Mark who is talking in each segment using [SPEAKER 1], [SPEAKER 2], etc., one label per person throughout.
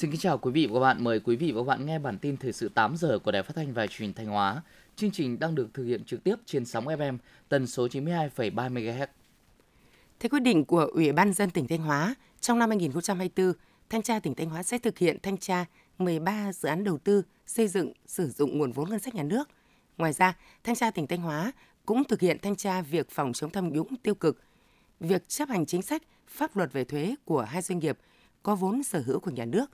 [SPEAKER 1] Xin kính chào quý vị và các bạn. Mời quý vị và các bạn nghe bản tin thời sự 8 giờ của Đài Phát thanh và Truyền hình Thanh Hóa. Chương trình đang được thực hiện trực tiếp trên sóng FM tần số 92,3 MHz.
[SPEAKER 2] Theo quyết định của Ủy ban dân tỉnh Thanh Hóa, trong năm 2024, Thanh tra tỉnh Thanh Hóa sẽ thực hiện thanh tra 13 dự án đầu tư, xây dựng, sử dụng nguồn vốn ngân sách nhà nước. Ngoài ra, Thanh tra tỉnh Thanh Hóa cũng thực hiện thanh tra việc phòng chống tham nhũng tiêu cực, việc chấp hành chính sách, pháp luật về thuế của hai doanh nghiệp có vốn sở hữu của nhà nước,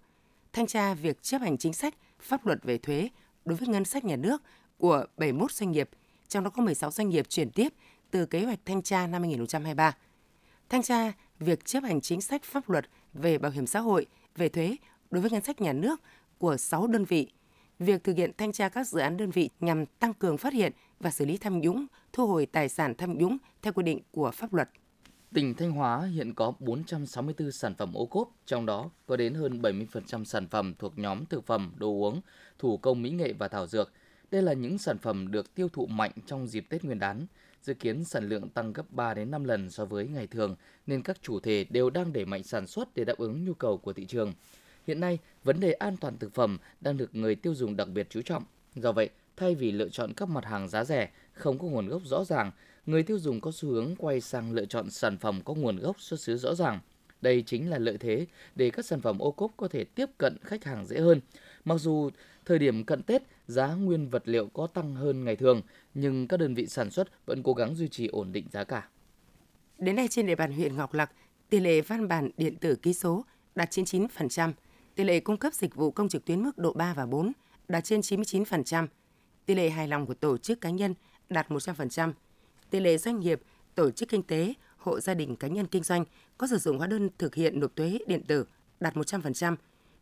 [SPEAKER 2] thanh tra việc chấp hành chính sách, pháp luật về thuế đối với ngân sách nhà nước của 71 doanh nghiệp, trong đó có 16 doanh nghiệp chuyển tiếp từ kế hoạch thanh tra năm 2023. Thanh tra việc chấp hành chính sách pháp luật về bảo hiểm xã hội, về thuế đối với ngân sách nhà nước của 6 đơn vị. Việc thực hiện thanh tra các dự án đơn vị nhằm tăng cường phát hiện và xử lý tham nhũng, thu hồi tài sản tham nhũng theo quy định của pháp luật.
[SPEAKER 1] Tỉnh Thanh Hóa hiện có 464 sản phẩm ô cốp, trong đó có đến hơn 70% sản phẩm thuộc nhóm thực phẩm, đồ uống, thủ công mỹ nghệ và thảo dược. Đây là những sản phẩm được tiêu thụ mạnh trong dịp Tết Nguyên đán. Dự kiến sản lượng tăng gấp 3 đến 5 lần so với ngày thường nên các chủ thể đều đang đẩy mạnh sản xuất để đáp ứng nhu cầu của thị trường. Hiện nay, vấn đề an toàn thực phẩm đang được người tiêu dùng đặc biệt chú trọng. Do vậy, thay vì lựa chọn các mặt hàng giá rẻ, không có nguồn gốc rõ ràng, người tiêu dùng có xu hướng quay sang lựa chọn sản phẩm có nguồn gốc xuất xứ rõ ràng. Đây chính là lợi thế để các sản phẩm ô cốp có thể tiếp cận khách hàng dễ hơn. Mặc dù thời điểm cận Tết, giá nguyên vật liệu có tăng hơn ngày thường, nhưng các đơn vị sản xuất vẫn cố gắng duy trì ổn định giá cả.
[SPEAKER 2] Đến nay trên địa bàn huyện Ngọc Lặc, tỷ lệ văn bản điện tử ký số đạt 99%, tỷ lệ cung cấp dịch vụ công trực tuyến mức độ 3 và 4 đạt trên 99%, tỷ lệ hài lòng của tổ chức cá nhân đạt 100%, tỷ lệ doanh nghiệp, tổ chức kinh tế, hộ gia đình cá nhân kinh doanh có sử dụng hóa đơn thực hiện nộp thuế điện tử đạt 100%,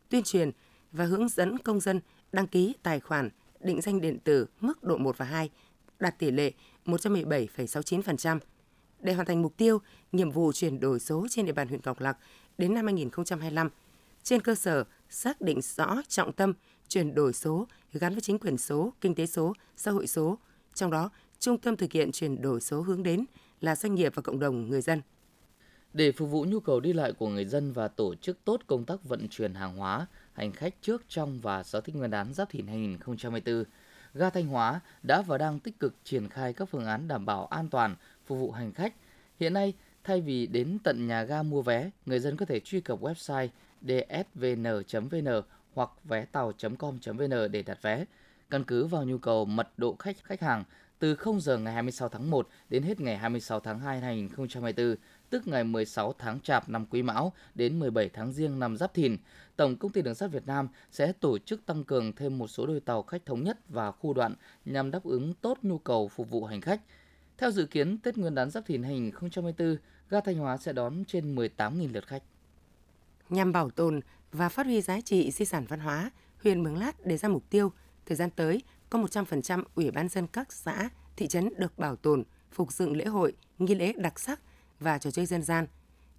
[SPEAKER 2] tuyên truyền và hướng dẫn công dân đăng ký tài khoản định danh điện tử mức độ 1 và 2 đạt tỷ lệ 117,69%. Để hoàn thành mục tiêu, nhiệm vụ chuyển đổi số trên địa bàn huyện Ngọc Lặc đến năm 2025, trên cơ sở xác định rõ trọng tâm chuyển đổi số gắn với chính quyền số, kinh tế số, xã hội số, trong đó trung tâm thực hiện chuyển đổi số hướng đến là doanh nghiệp và cộng đồng người dân.
[SPEAKER 1] Để phục vụ nhu cầu đi lại của người dân và tổ chức tốt công tác vận chuyển hàng hóa, hành khách trước, trong và sau Tết Nguyên đán Giáp Thìn 2024, ga Thanh Hóa đã và đang tích cực triển khai các phương án đảm bảo an toàn phục vụ hành khách. Hiện nay, thay vì đến tận nhà ga mua vé, người dân có thể truy cập website dsvn.vn hoặc vé tàu.com.vn để đặt vé. Căn cứ vào nhu cầu mật độ khách khách hàng, từ 0 giờ ngày 26 tháng 1 đến hết ngày 26 tháng 2 năm 2024, tức ngày 16 tháng Chạp năm Quý Mão đến 17 tháng Giêng năm Giáp Thìn, Tổng Công ty Đường sắt Việt Nam sẽ tổ chức tăng cường thêm một số đôi tàu khách thống nhất và khu đoạn nhằm đáp ứng tốt nhu cầu phục vụ hành khách. Theo dự kiến, Tết Nguyên đán Giáp Thìn 2024, ga Thanh Hóa sẽ đón trên 18.000 lượt khách.
[SPEAKER 2] Nhằm bảo tồn và phát huy giá trị di sản văn hóa, huyện Mường Lát đề ra mục tiêu thời gian tới có 100% ủy ban dân các xã, thị trấn được bảo tồn, phục dựng lễ hội, nghi lễ đặc sắc và trò chơi dân gian.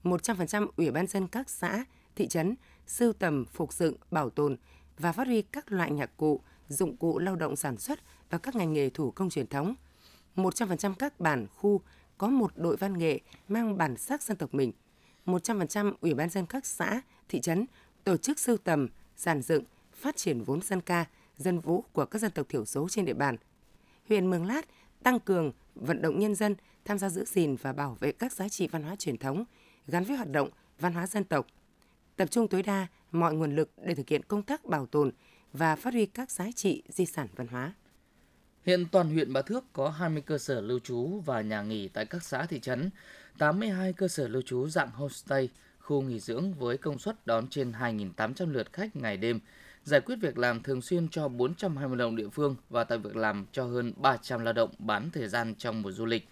[SPEAKER 2] 100% ủy ban dân các xã, thị trấn sưu tầm, phục dựng, bảo tồn và phát huy các loại nhạc cụ, dụng cụ lao động sản xuất và các ngành nghề thủ công truyền thống. 100% các bản khu có một đội văn nghệ mang bản sắc dân tộc mình. 100% ủy ban dân các xã, thị trấn tổ chức sưu tầm, giàn dựng, phát triển vốn dân ca, dân vũ của các dân tộc thiểu số trên địa bàn. Huyện Mường Lát tăng cường vận động nhân dân tham gia giữ gìn và bảo vệ các giá trị văn hóa truyền thống gắn với hoạt động văn hóa dân tộc, tập trung tối đa mọi nguồn lực để thực hiện công tác bảo tồn và phát huy các giá trị di sản văn hóa.
[SPEAKER 1] Hiện toàn huyện Bá Thước có 20 cơ sở lưu trú và nhà nghỉ tại các xã thị trấn, 82 cơ sở lưu trú dạng homestay, khu nghỉ dưỡng với công suất đón trên 2.800 lượt khách ngày đêm, giải quyết việc làm thường xuyên cho 420 lao động địa phương và tạo việc làm cho hơn 300 lao động bán thời gian trong mùa du lịch.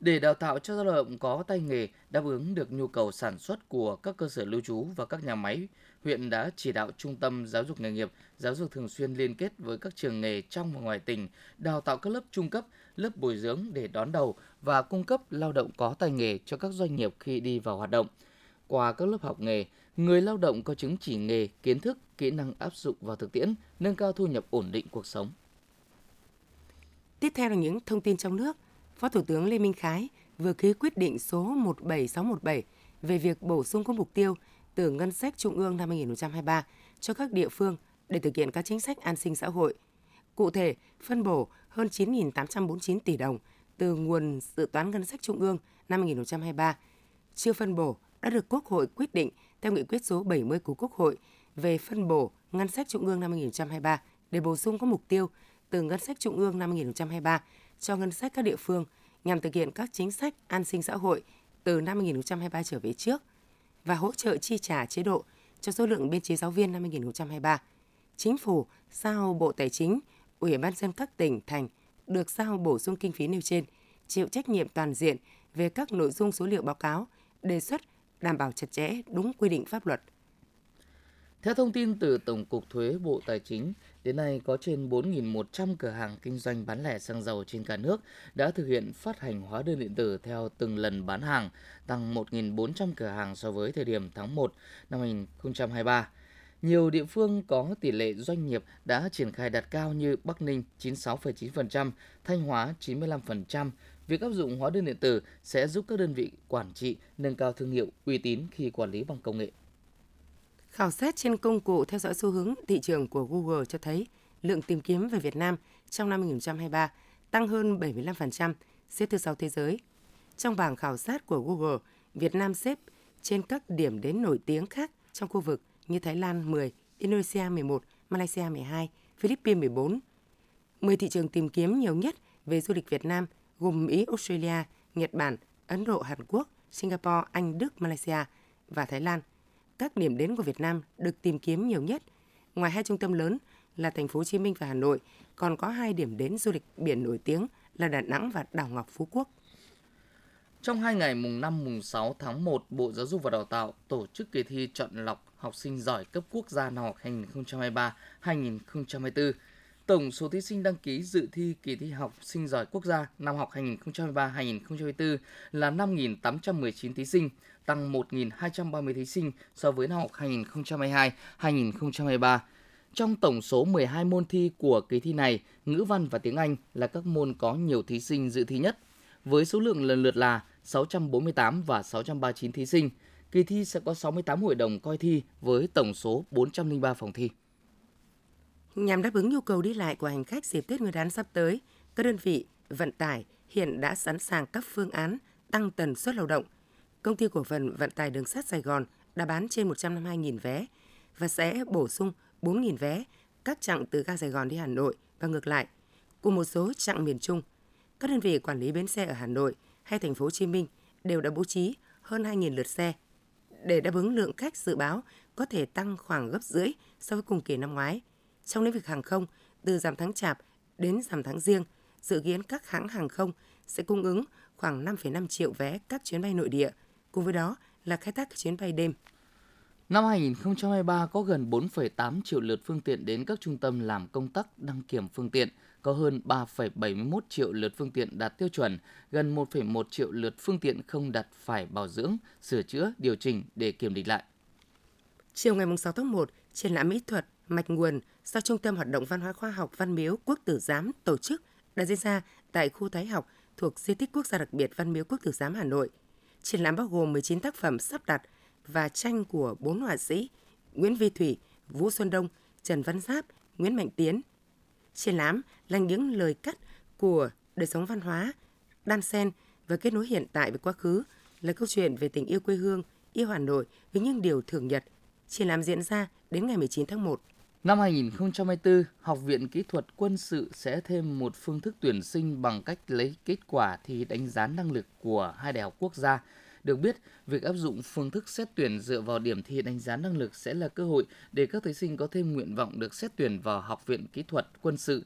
[SPEAKER 1] Để đào tạo cho lao động có tay nghề đáp ứng được nhu cầu sản xuất của các cơ sở lưu trú và các nhà máy, huyện đã chỉ đạo Trung tâm Giáo dục nghề nghiệp, giáo dục thường xuyên liên kết với các trường nghề trong và ngoài tỉnh, đào tạo các lớp trung cấp, lớp bồi dưỡng để đón đầu và cung cấp lao động có tay nghề cho các doanh nghiệp khi đi vào hoạt động. Qua các lớp học nghề, người lao động có chứng chỉ nghề, kiến thức, kỹ năng áp dụng vào thực tiễn, nâng cao thu nhập ổn định cuộc sống.
[SPEAKER 2] Tiếp theo là những thông tin trong nước. Phó Thủ tướng Lê Minh Khái vừa ký quyết định số 17617 về việc bổ sung các mục tiêu từ ngân sách trung ương năm 2023 cho các địa phương để thực hiện các chính sách an sinh xã hội. Cụ thể, phân bổ hơn 9.849 tỷ đồng từ nguồn dự toán ngân sách trung ương năm 2023. Chưa phân bổ đã được Quốc hội quyết định theo nghị quyết số 70 của Quốc hội về phân bổ ngân sách trung ương năm 2023 để bổ sung các mục tiêu từ ngân sách trung ương năm 2023 cho ngân sách các địa phương nhằm thực hiện các chính sách an sinh xã hội từ năm 2023 trở về trước và hỗ trợ chi trả chế độ cho số lượng biên chế giáo viên năm 2023. Chính phủ giao Bộ Tài chính, Ủy ban dân các tỉnh, thành được giao bổ sung kinh phí nêu trên, chịu trách nhiệm toàn diện về các nội dung số liệu báo cáo, đề xuất đảm bảo chặt chẽ đúng quy định pháp luật.
[SPEAKER 1] Theo thông tin từ Tổng cục Thuế Bộ Tài chính, đến nay có trên 4.100 cửa hàng kinh doanh bán lẻ xăng dầu trên cả nước đã thực hiện phát hành hóa đơn điện tử theo từng lần bán hàng, tăng 1.400 cửa hàng so với thời điểm tháng 1 năm 2023. Nhiều địa phương có tỷ lệ doanh nghiệp đã triển khai đạt cao như Bắc Ninh 96,9%, Thanh Hóa 95%. Việc áp dụng hóa đơn điện tử sẽ giúp các đơn vị quản trị nâng cao thương hiệu, uy tín khi quản lý bằng công nghệ.
[SPEAKER 2] Khảo sát trên công cụ theo dõi xu hướng thị trường của Google cho thấy lượng tìm kiếm về Việt Nam trong năm 2023 tăng hơn 75%, xếp thứ sáu thế giới. Trong bảng khảo sát của Google, Việt Nam xếp trên các điểm đến nổi tiếng khác trong khu vực như Thái Lan 10, Indonesia 11, Malaysia 12, Philippines 14. 10 thị trường tìm kiếm nhiều nhất về du lịch Việt Nam gồm Mỹ, Australia, Nhật Bản, Ấn Độ, Hàn Quốc, Singapore, Anh, Đức, Malaysia và Thái Lan – các điểm đến của Việt Nam được tìm kiếm nhiều nhất. Ngoài hai trung tâm lớn là thành phố Hồ Chí Minh và Hà Nội, còn có hai điểm đến du lịch biển nổi tiếng là Đà Nẵng và đảo Ngọc Phú Quốc.
[SPEAKER 1] Trong hai ngày mùng 5 mùng 6 tháng 1, Bộ Giáo dục và Đào tạo tổ chức kỳ thi chọn lọc học sinh giỏi cấp quốc gia năm học 2023-2024. Tổng số thí sinh đăng ký dự thi kỳ thi học sinh giỏi quốc gia năm học 2023-2024 là 5.819 thí sinh, tăng 1.230 thí sinh so với năm học 2022-2023. Trong tổng số 12 môn thi của kỳ thi này, ngữ văn và tiếng Anh là các môn có nhiều thí sinh dự thi nhất, với số lượng lần lượt là 648 và 639 thí sinh. Kỳ thi sẽ có 68 hội đồng coi thi với tổng số 403 phòng thi.
[SPEAKER 2] Nhằm đáp ứng nhu cầu đi lại của hành khách dịp Tết Nguyên đán sắp tới, các đơn vị vận tải hiện đã sẵn sàng các phương án tăng tần suất lao động. Công ty cổ phần vận tải đường sắt Sài Gòn đã bán trên 152.000 vé và sẽ bổ sung 4.000 vé các chặng từ ga Sài Gòn đi Hà Nội và ngược lại, cùng một số chặng miền Trung. Các đơn vị quản lý bến xe ở Hà Nội hay thành phố Hồ Chí Minh đều đã bố trí hơn 2.000 lượt xe để đáp ứng lượng khách dự báo có thể tăng khoảng gấp rưỡi so với cùng kỳ năm ngoái – trong lĩnh vực hàng không, từ giảm tháng chạp đến giảm tháng riêng, dự kiến các hãng hàng không sẽ cung ứng khoảng 5,5 triệu vé các chuyến bay nội địa, cùng với đó là khai thác các chuyến bay đêm.
[SPEAKER 1] Năm 2023 có gần 4,8 triệu lượt phương tiện đến các trung tâm làm công tác đăng kiểm phương tiện, có hơn 3,71 triệu lượt phương tiện đạt tiêu chuẩn, gần 1,1 triệu lượt phương tiện không đặt phải bảo dưỡng, sửa chữa, điều chỉnh để kiểm định lại.
[SPEAKER 2] Chiều ngày 6 tháng 1, triển lãm mỹ thuật Mạch Nguồn do Trung tâm Hoạt động Văn hóa Khoa học Văn miếu Quốc tử giám tổ chức đã diễn ra tại khu Thái học thuộc Di tích Quốc gia đặc biệt Văn miếu Quốc tử giám Hà Nội. Triển lãm bao gồm 19 tác phẩm sắp đặt và tranh của bốn họa sĩ Nguyễn Vi Thủy, Vũ Xuân Đông, Trần Văn Giáp, Nguyễn Mạnh Tiến. Triển lãm là những lời cắt của đời sống văn hóa, đan xen và kết nối hiện tại với quá khứ là câu chuyện về tình yêu quê hương, yêu Hà Nội với những điều thường nhật. Triển lãm diễn ra đến ngày 19 tháng 1.
[SPEAKER 1] Năm 2024, Học viện Kỹ thuật Quân sự sẽ thêm một phương thức tuyển sinh bằng cách lấy kết quả thi đánh giá năng lực của hai đại học quốc gia. Được biết, việc áp dụng phương thức xét tuyển dựa vào điểm thi đánh giá năng lực sẽ là cơ hội để các thí sinh có thêm nguyện vọng được xét tuyển vào Học viện Kỹ thuật Quân sự.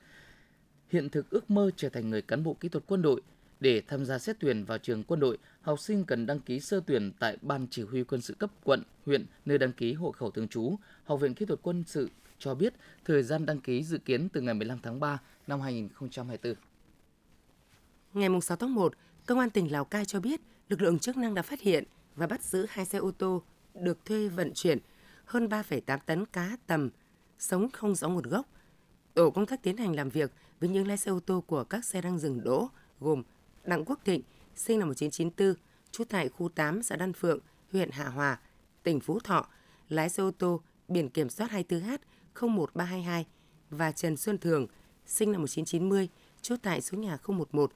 [SPEAKER 1] Hiện thực ước mơ trở thành người cán bộ kỹ thuật quân đội. Để tham gia xét tuyển vào trường quân đội, học sinh cần đăng ký sơ tuyển tại Ban Chỉ huy quân sự cấp quận, huyện nơi đăng ký hộ khẩu thường trú. Học viện Kỹ thuật Quân sự cho biết thời gian đăng ký dự kiến từ ngày 15 tháng 3 năm 2024.
[SPEAKER 2] Ngày 6 tháng 1, Công an tỉnh Lào Cai cho biết lực lượng chức năng đã phát hiện và bắt giữ hai xe ô tô được thuê vận chuyển hơn 3,8 tấn cá tầm sống không rõ nguồn gốc. Tổ công tác tiến hành làm việc với những lái xe ô tô của các xe đang dừng đỗ gồm Đặng Quốc Thịnh, sinh năm 1994, trú tại khu 8 xã Đan Phượng, huyện Hạ Hòa, tỉnh Phú Thọ, lái xe ô tô biển kiểm soát 24H 01322 và Trần Xuân Thường, sinh năm 1990, trú tại số nhà 011